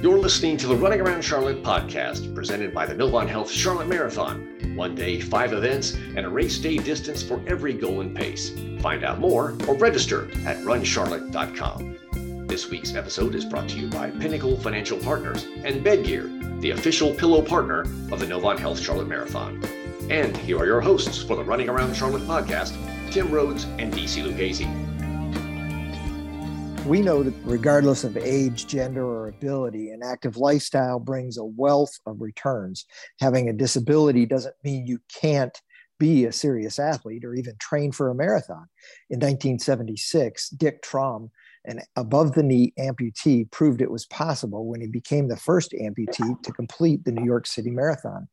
You're listening to the Running Around Charlotte podcast, presented by the Novant Health Charlotte Marathon. One day, five events, and a race day distance for every goal and pace. Find out more or register at runcharlotte.com. This week's episode is brought to you by Pinnacle Financial Partners and Bedgear, the official pillow partner of the Novant Health Charlotte Marathon. And here are your hosts for the Running Around Charlotte podcast, Tim Rhodes and DC Lucchese. We know that regardless of age, gender, or ability, an active lifestyle brings a wealth of returns. Having a disability doesn't mean you can't be a serious athlete or even train for a marathon. In 1976, Dick Traum, an above the knee amputee, proved it was possible when he became the first amputee to complete the New York City Marathon.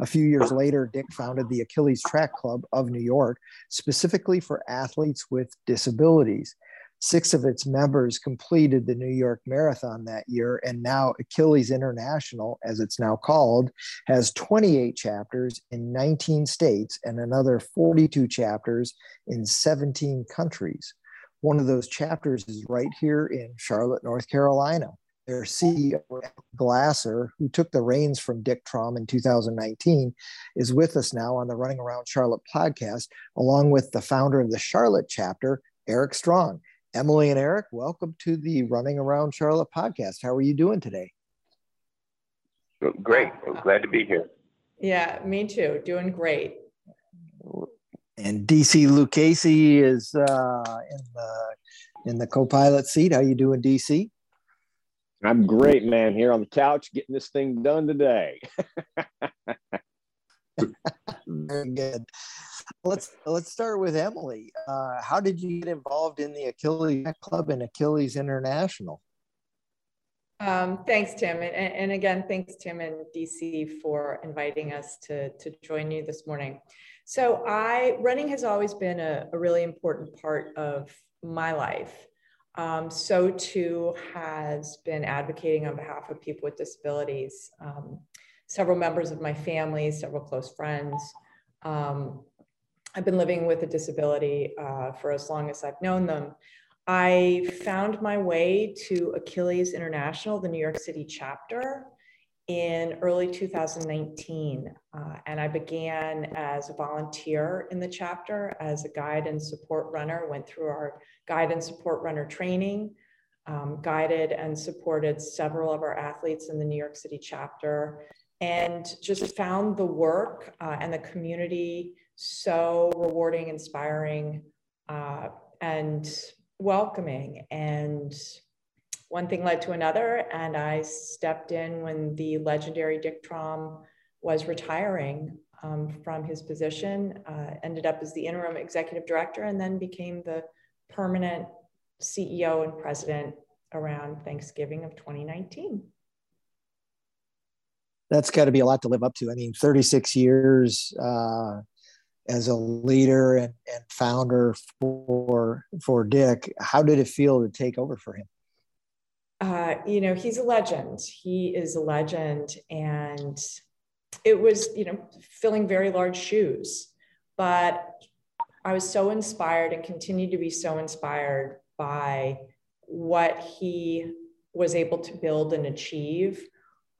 A few years later, Dick founded the Achilles Track Club of New York, specifically for athletes with disabilities. Six of its members completed the New York Marathon that year, and now Achilles International, as it's now called, has 28 chapters in 19 states and another 42 chapters in 17 countries. One of those chapters is right here in Charlotte, North Carolina their CEO, Glasser, who took the reins from Dick Traum in 2019, is with us now on the Running Around Charlotte podcast, along with the founder of the Charlotte chapter, Eric Strong. Emily and Eric, welcome to the Running Around Charlotte podcast. How are you doing today? Great. I'm glad to be here. Yeah, me too. Doing great. And DC Lucchese is uh, in the in the co-pilot seat. How are you doing, DC? I'm great, man. Here on the couch, getting this thing done today. Very good. Let's let's start with Emily. Uh, how did you get involved in the Achilles Club and Achilles International? Um, thanks, Tim, and, and, again, thanks, Tim and DC, for inviting us to to join you this morning. So, I running has always been a, a really important part of my life. Um, so too has been advocating on behalf of people with disabilities. Um, several members of my family, several close friends. Um, I've been living with a disability uh, for as long as I've known them. I found my way to Achilles International, the New York City chapter, in early 2019. Uh, and I began as a volunteer in the chapter as a guide and support runner, went through our guide and support runner training, um, guided and supported several of our athletes in the New York City chapter, and just found the work uh, and the community so rewarding, inspiring, uh, and welcoming. And one thing led to another, and I stepped in when the legendary Dick Traum was retiring um, from his position, uh, ended up as the interim executive director, and then became the permanent CEO and president around Thanksgiving of 2019. That's got to be a lot to live up to. I mean, 36 years uh, as a leader and, and founder for for Dick. How did it feel to take over for him? uh, you know, he's a legend. He is a legend. And it was, you know, filling very large shoes. But I was so inspired and continue to be so inspired by what he was able to build and achieve.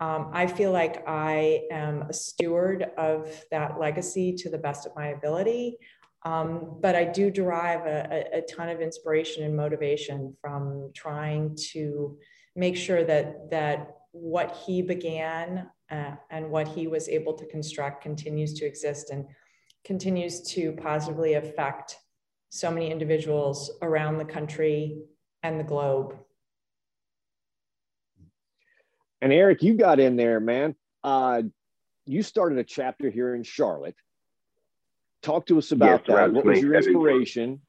Um, I feel like I am a steward of that legacy to the best of my ability. Um, but I do derive a, a, ton of inspiration and motivation from trying to make sure that that what he began uh, and what he was able to construct continues to exist and continues to positively affect so many individuals around the country and the globe. And Eric, you got in there, man. Uh, you started a chapter here in Charlotte talk to us about yes, that. What was your inspiration?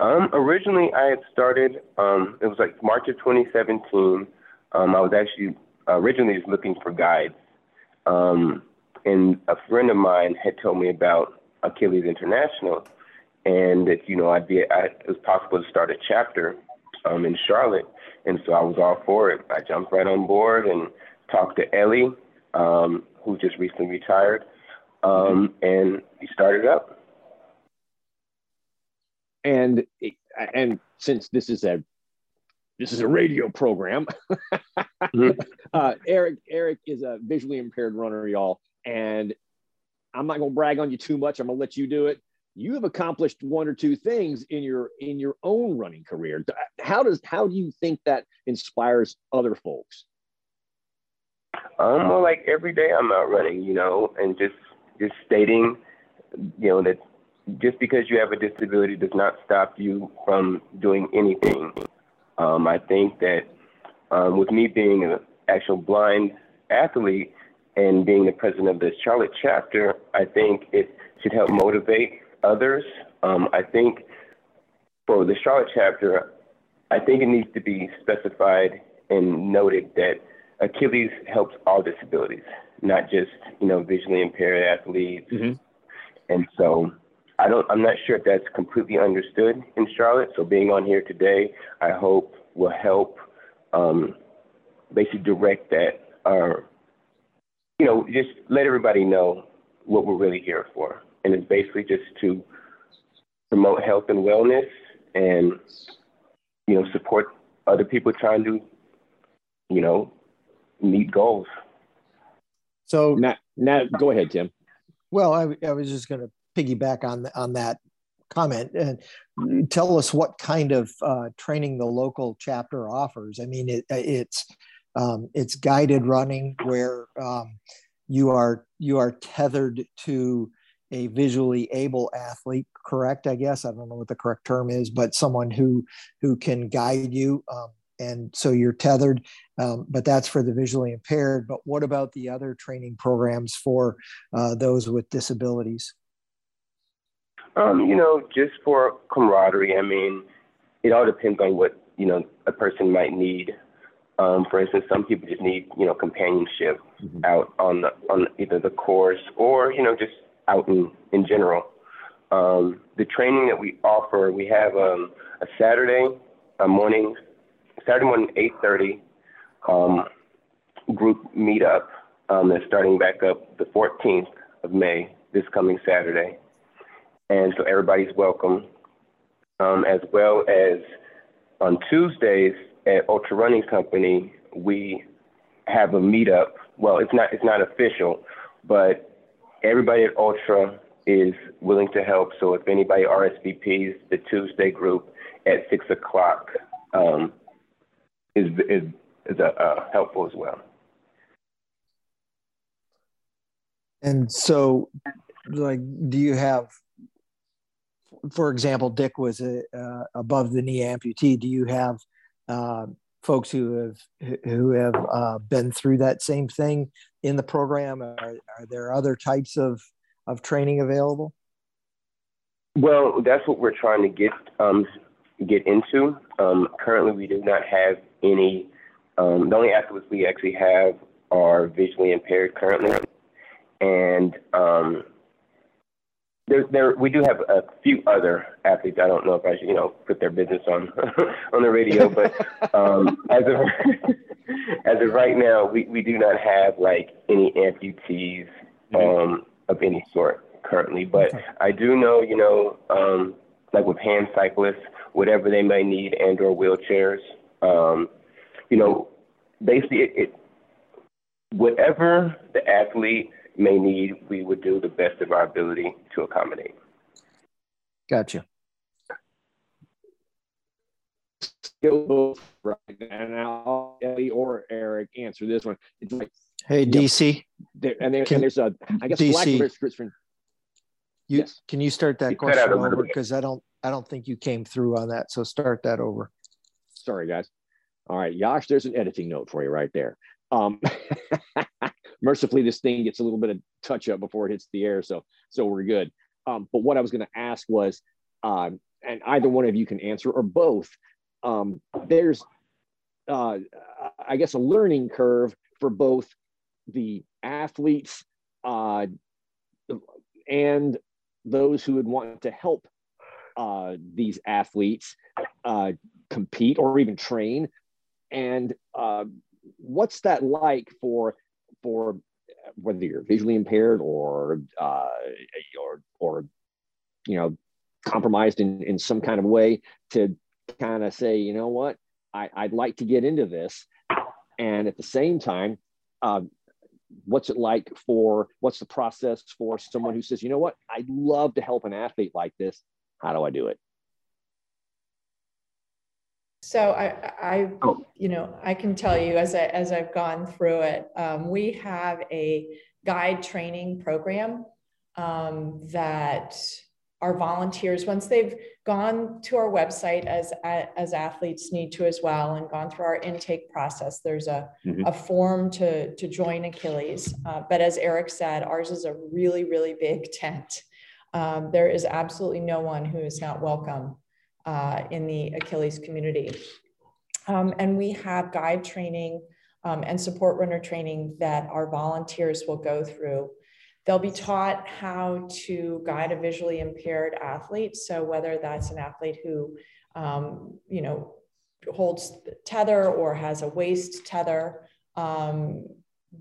Um, originally, I had started. Um, it was like March of 2017. Um, I was actually originally just looking for guides, um, and a friend of mine had told me about Achilles International, and that you know I'd be I, it was possible to start a chapter um, in Charlotte, and so I was all for it. I jumped right on board and talked to Ellie, um, who just recently retired, um, and he started up. And and since this is a this is a radio program. mm-hmm. uh, Eric, Eric is a visually impaired runner, y'all, and I'm not going to brag on you too much. I'm going to let you do it. You have accomplished one or two things in your in your own running career. How does how do you think that inspires other folks? Um, well, like every day I'm out running, you know, and just just stating, you know, that just because you have a disability does not stop you from doing anything. Um, I think that um, with me being an actual blind athlete and being the president of the Charlotte chapter, I think it should help motivate others. Um, I think for the Charlotte chapter, I think it needs to be specified and noted that Achilles helps all disabilities, not just you know visually impaired athletes. Mm-hmm. And so I don't. I'm not sure if that's completely understood in Charlotte. So being on here today, I hope will help um, basically direct that, or you know, just let everybody know what we're really here for, and it's basically just to promote health and wellness, and you know, support other people trying to, you know, meet goals. So now, now go ahead, Tim. Well, I, I was just going to piggyback on on that comment and tell us what kind of uh, training the local chapter offers. I mean, it, it's um, it's guided running where um, you are you are tethered to a visually able athlete correct i guess i don't know what the correct term is but someone who who can guide you um, and so you're tethered um, but that's for the visually impaired but what about the other training programs for uh, those with disabilities um, you know, just for camaraderie. I mean, it all depends on what you know a person might need. Um, for instance, some people just need you know companionship mm-hmm. out on the on either the course or you know just out in in general. Um, the training that we offer, we have um, a Saturday a morning, Saturday morning 8:30 um, group meetup um, that's starting back up the 14th of May this coming Saturday and so everybody's welcome. Um, as well as on Tuesdays at Ultra Running Company, we have a meetup. Well, it's not it's not official, but everybody at Ultra is willing to help. So if anybody RSVPs the Tuesday group at six o'clock um, is is is uh, uh, helpful as well. And so, like, do you have for example, Dick was a, uh, above the knee amputee. Do you have uh, folks who have who have uh, been through that same thing in the program? Are, are there other types of of training available? Well, that's what we're trying to get um, get into. Um, currently, we do not have any. Um, the only athletes we actually have are visually impaired currently, and um, there, there, we do have a few other athletes. I don't know if I should, you know, put their business on on the radio, but um, as of as of right now, we, we do not have like any amputees mm-hmm. um, of any sort currently. But. I do know, you know, um, like with hand cyclists, whatever they may need and or wheelchairs, um, you know, basically it, it whatever the athlete may need, we would do the best of our ability to accommodate. Gotcha. Right now, Ellie or Eric answer this one. It's like, hey, DC, there, and, there, can, and there's a, I guess, DC, black You yes. can you start that you question over because I don't, I don't think you came through on that. So start that over. Sorry, guys. All right, Yash, there's an editing note for you right there. Um, mercifully, this thing gets a little bit of touch up before it hits the air, so so we're good. Um, but what I was going to ask was, um, and either one of you can answer or both. Um, there's, uh, I guess, a learning curve for both the athletes uh, and those who would want to help uh, these athletes uh, compete or even train. And uh, what's that like for for whether you're visually impaired or uh, or or you know compromised in in some kind of way to kind of say you know what I, I'd like to get into this. And at the same time, uh, what's it like for what's the process for someone who says, you know what, I'd love to help an athlete like this. How do I do it? So I, I, oh. you know, I can tell you as I as I've gone through it, um, we have a guide training program um, that our volunteers, once they've gone to our website as, as athletes need to as well and gone through our intake process, there's a, mm-hmm. a form to, to join Achilles. Uh, but as Eric said, ours is a really, really big tent. Um, there is absolutely no one who is not welcome uh, in the Achilles community. Um, and we have guide training um, and support runner training that our volunteers will go through They'll be taught how to guide a visually impaired athlete. So whether that's an athlete who, um, you know, holds tether or has a waist tether, um,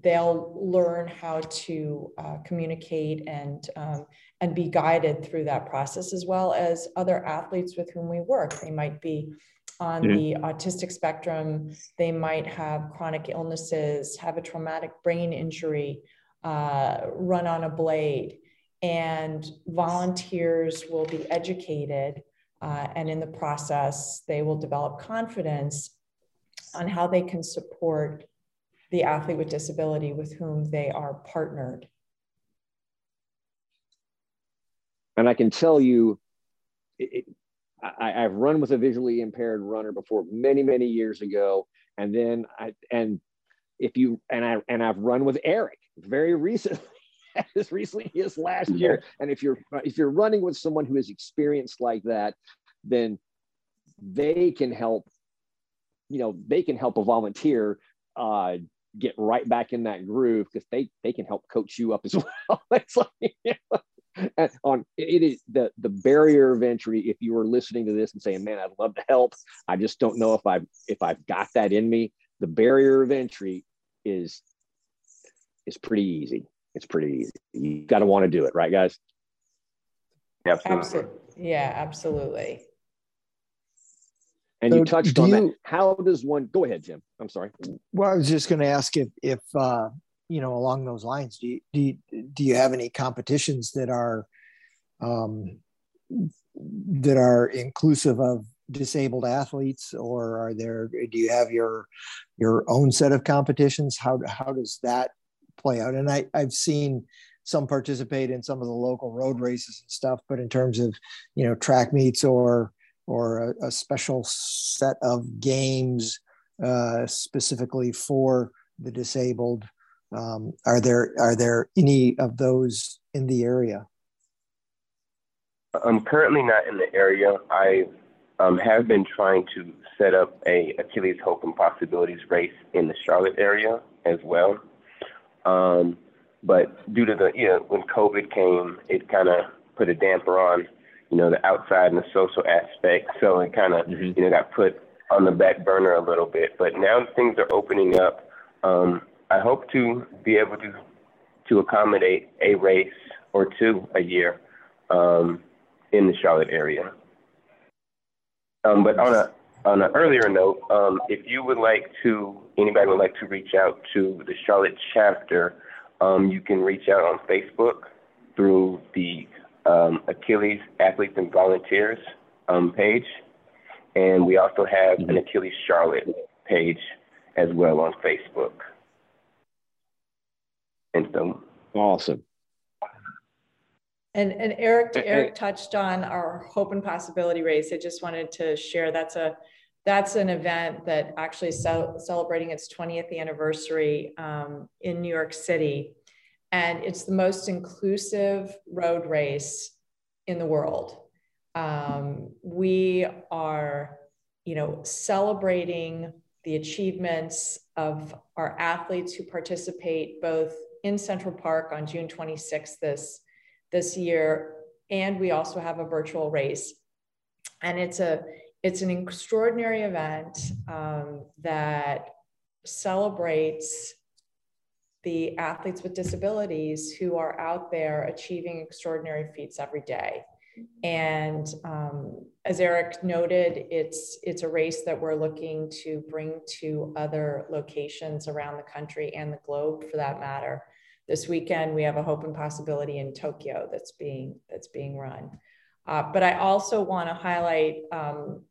they'll learn how to uh, communicate and um, and be guided through that process, as well as other athletes with whom we work. They might be on mm-hmm. the autistic spectrum. They might have chronic illnesses, have a traumatic brain injury uh, run on a blade, and volunteers will be educated. Uh, and in the process, they will develop confidence on how they can support the athlete with disability with whom they are partnered. And I can tell you, it, I, have run with a visually impaired runner before many, many years ago. And then I, and if you, and I, and I've run with Eric very recently as recently as last year. And if you're if you're running with someone who is experienced like that then they can help you know they can help a volunteer uh, get right back in that groove because they they can help coach you up as well. It's like you know, on it is the the barrier of entry if you were listening to this and saying man i'd love to help i just don't know if i've if i've got that in me the barrier of entry is is pretty easy. It's pretty easy. You got to want to do it, right, guys? Absolutely. absolutely. Yeah, absolutely. And so you touched on you, that. How does one go ahead, Jim? I'm sorry. Well, I was just going to ask if, if uh, you know, along those lines, do you, do you, do you have any competitions that are um, that are inclusive of disabled athletes, or are there? Do you have your your own set of competitions? How how does that play out. And I, I've seen some participate in some of the local road races and stuff, but in terms of, you know, track meets or or a, a special set of games uh, specifically for the disabled, um, are there are there any of those in the area? I'm currently not in the area. I um, have been trying to set up a Achilles Hope and Possibilities race in the Charlotte area as well. Um, but due to the, you know, when COVID came, it kind of put a damper on, you know, the outside and the social aspect. So it kind of, mm-hmm. you know, got put on the back burner a little bit. But now things are opening up. Um, I hope to be able to to accommodate a race or two a year um, in the Charlotte area. Um, but on a on an earlier note, um, if you would like to, anybody would like to reach out to the Charlotte chapter, um, you can reach out on Facebook through the um, Achilles Athletes and Volunteers um, page. And we also have an Achilles Charlotte page as well on Facebook. And so. Awesome. And, and Eric, Eric touched on our hope and possibility race. I just wanted to share that's a that's an event that actually is celebrating its 20th anniversary um, in New York City. And it's the most inclusive road race in the world. Um, we are, you know, celebrating the achievements of our athletes who participate both in Central Park on June 26th this, this year, and we also have a virtual race. And it's a it's an extraordinary event um, that celebrates the athletes with disabilities who are out there achieving extraordinary feats every day. And um, as Eric noted, it's it's a race that we're looking to bring to other locations around the country and the globe, for that matter. This weekend, we have a hope and possibility in Tokyo that's being that's being run. Uh, but I also want to highlight um,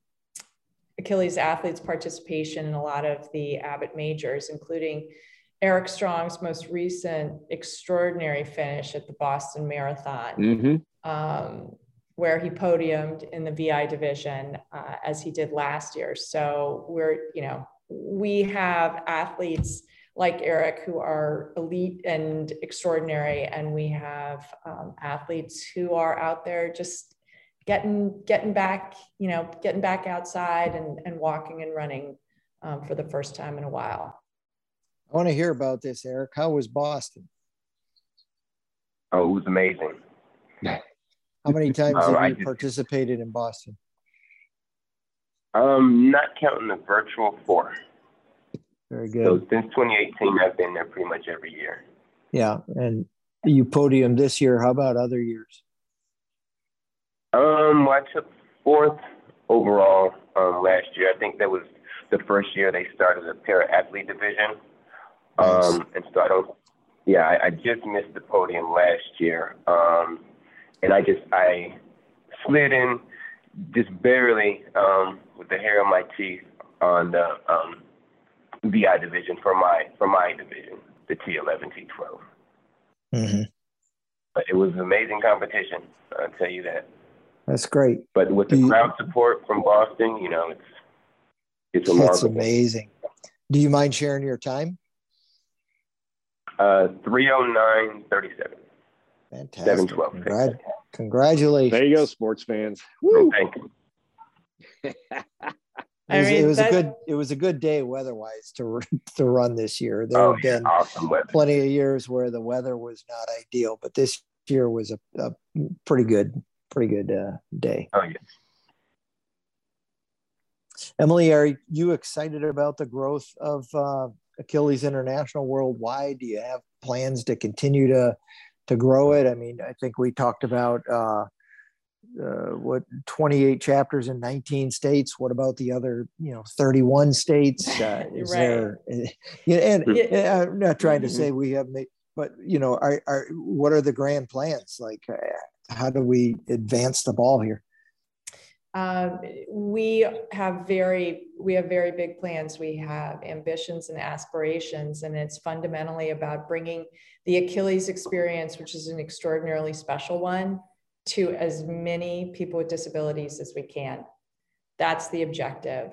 Achilles athletes' participation in a lot of the Abbott majors, including Eric Strong's most recent extraordinary finish at the Boston Marathon, mm-hmm. um, where he podiumed in the VI division uh, as he did last year. So we're, you know, we have athletes like Eric who are elite and extraordinary, and we have um, athletes who are out there just getting getting back, you know, getting back outside and, and walking and running um, for the first time in a while. I want to hear about this, Eric. How was Boston? Oh, it was amazing. How many times um, have you just, participated in Boston? Um, not counting the virtual four. Very good. So since 2018, I've been there pretty much every year. Yeah, and you podium this year. How about other years? Um, well, I took fourth overall um, last year. I think that was the first year they started a para athlete division. Um, and so I don't, yeah, I, I, just missed the podium last year. Um, and I just, I slid in just barely um, with the hair on my teeth on the um, VI division for my, for my division, the T11, T12. Mm-hmm. But it was an amazing competition. I'll tell you that. That's great. But with the you, crowd support from Boston, you know, it's, it's remarkable. It's amazing. Do you mind sharing your time? Uh, 309.37. Fantastic. 712. Congrat- congratulations. There you go, sports fans. Woo. Thank you. it was, mean, it was a good it was a good day weather-wise to to run this year. There oh, have been awesome plenty of years where the weather was not ideal, but this year was a, a pretty good pretty good uh, day. Oh yes. Emily, are you excited about the growth of uh, Achilles International worldwide? Do you have plans to continue to to grow it? I mean, I think we talked about uh, uh, what 28 chapters in 19 states. What about the other, you know, 31 states? Uh, is right. there? Yeah, and, and, I'm not trying to say we have, made, but you know, are, are what are the grand plans? Like, uh, how do we advance the ball here? Um, we have very we have very big plans. We have ambitions and aspirations, and it's fundamentally about bringing the Achilles experience, which is an extraordinarily special one, to as many people with disabilities as we can. That's the objective.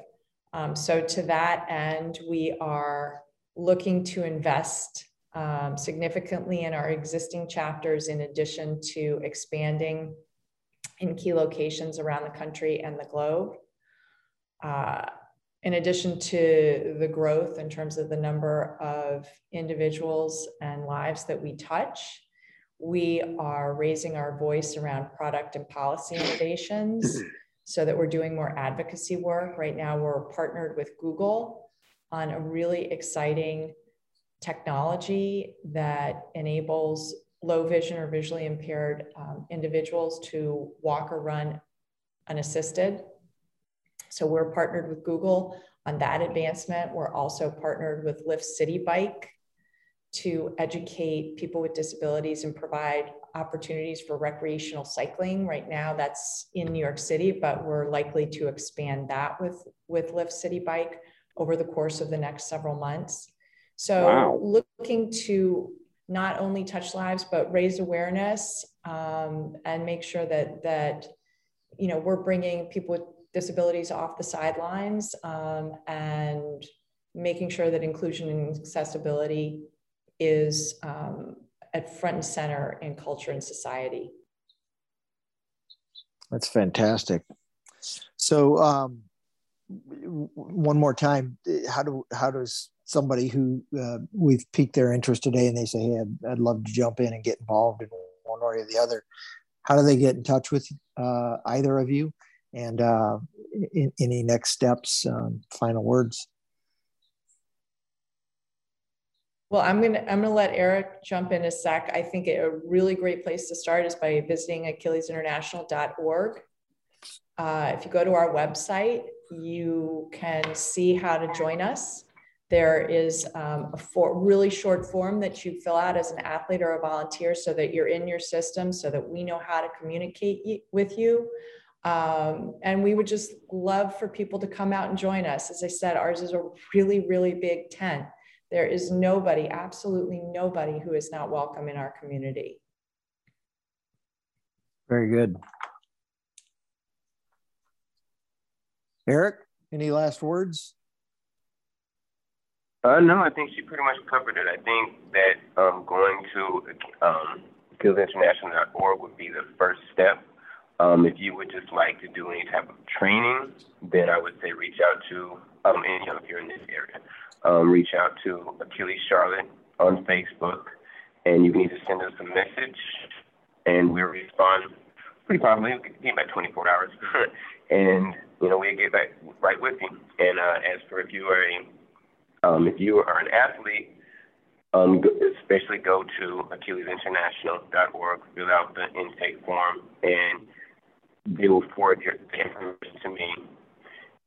Um, so to that end, we are looking to invest um, significantly in our existing chapters, in addition to expanding in key locations around the country and the globe. Uh, in addition to the growth in terms of the number of individuals and lives that we touch, we are raising our voice around product and policy innovations so that we're doing more advocacy work. Right now, we're partnered with Google on a really exciting technology that enables low vision or visually impaired um, individuals to walk or run unassisted. So we're partnered with Google on that advancement. We're also partnered with Lyft Citi Bike to educate people with disabilities and provide opportunities for recreational cycling. Right now, that's in New York City, but we're likely to expand that with, with Lyft Citi Bike over the course of the next several months. So, wow. looking to not only touch lives but raise awareness um, and make sure that that you know we're bringing people with disabilities off the sidelines um, and making sure that inclusion and accessibility is um, at front and center in culture and society that's fantastic so um, one more time how do how does somebody who uh, we've piqued their interest today and they say, Hey, I'd, I'd, love to jump in and get involved in one way or the other. How do they get in touch with uh, either of you? And uh, in, any next steps, um, final words? Well, I'm gonna I'm gonna let Eric jump in a sec. I think a really great place to start is by visiting AchillesInternational.org. Uh, if you go to our website, you can see how to join us. There is um, a for, really short form that you fill out as an athlete or a volunteer so that you're in your system so that we know how to communicate with you. Um, and we would just love for people to come out and join us. As I said, ours is a really, really big tent. There is nobody, absolutely nobody, who is not welcome in our community. Very good. Eric, any last words? Uh, no, I think she pretty much covered it. I think that um, going to um, AchillesInternational.org would be the first step. Um, if you would just like to do any type of training, then I would say reach out to um, any of you in this area. Um, reach out to Achilles Charlotte on Facebook, and you can either send us a message, and we'll respond pretty promptly. Be about 24 hours, and you know we'll get back right with you. And uh, as for if you are a um, if you are an athlete, um, especially go to AchillesInternational.org, fill out the intake form, and they will forward your, the information to me.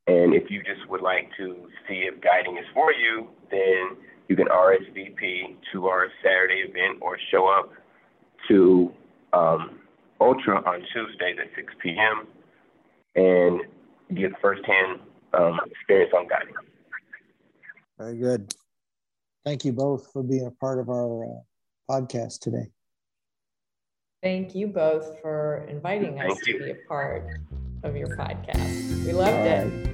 And if you just would like to see if guiding is for you, then you can RSVP to our Saturday event or show up to um, Ultra on Tuesdays at 6 p.m. and get firsthand um, experience on guiding. Very good. Thank you both for being a part of our uh, podcast today. Thank you both for inviting us to be a part of your podcast. We loved it.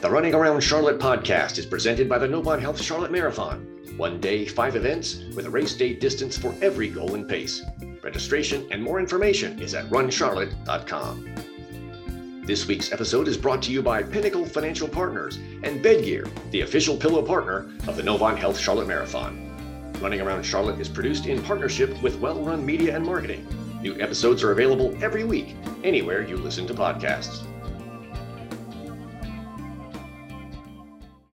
The Running Around Charlotte podcast is presented by the Novant Health Charlotte Marathon. One day, five events with a race day distance for every goal and pace. Registration and more information is at runcharlotte.com. This week's episode is brought to you by Pinnacle Financial Partners and Bedgear, the official pillow partner of the Novant Health Charlotte Marathon. Running Around Charlotte is produced in partnership with Well Run Media and Marketing. New episodes are available every week, anywhere you listen to podcasts.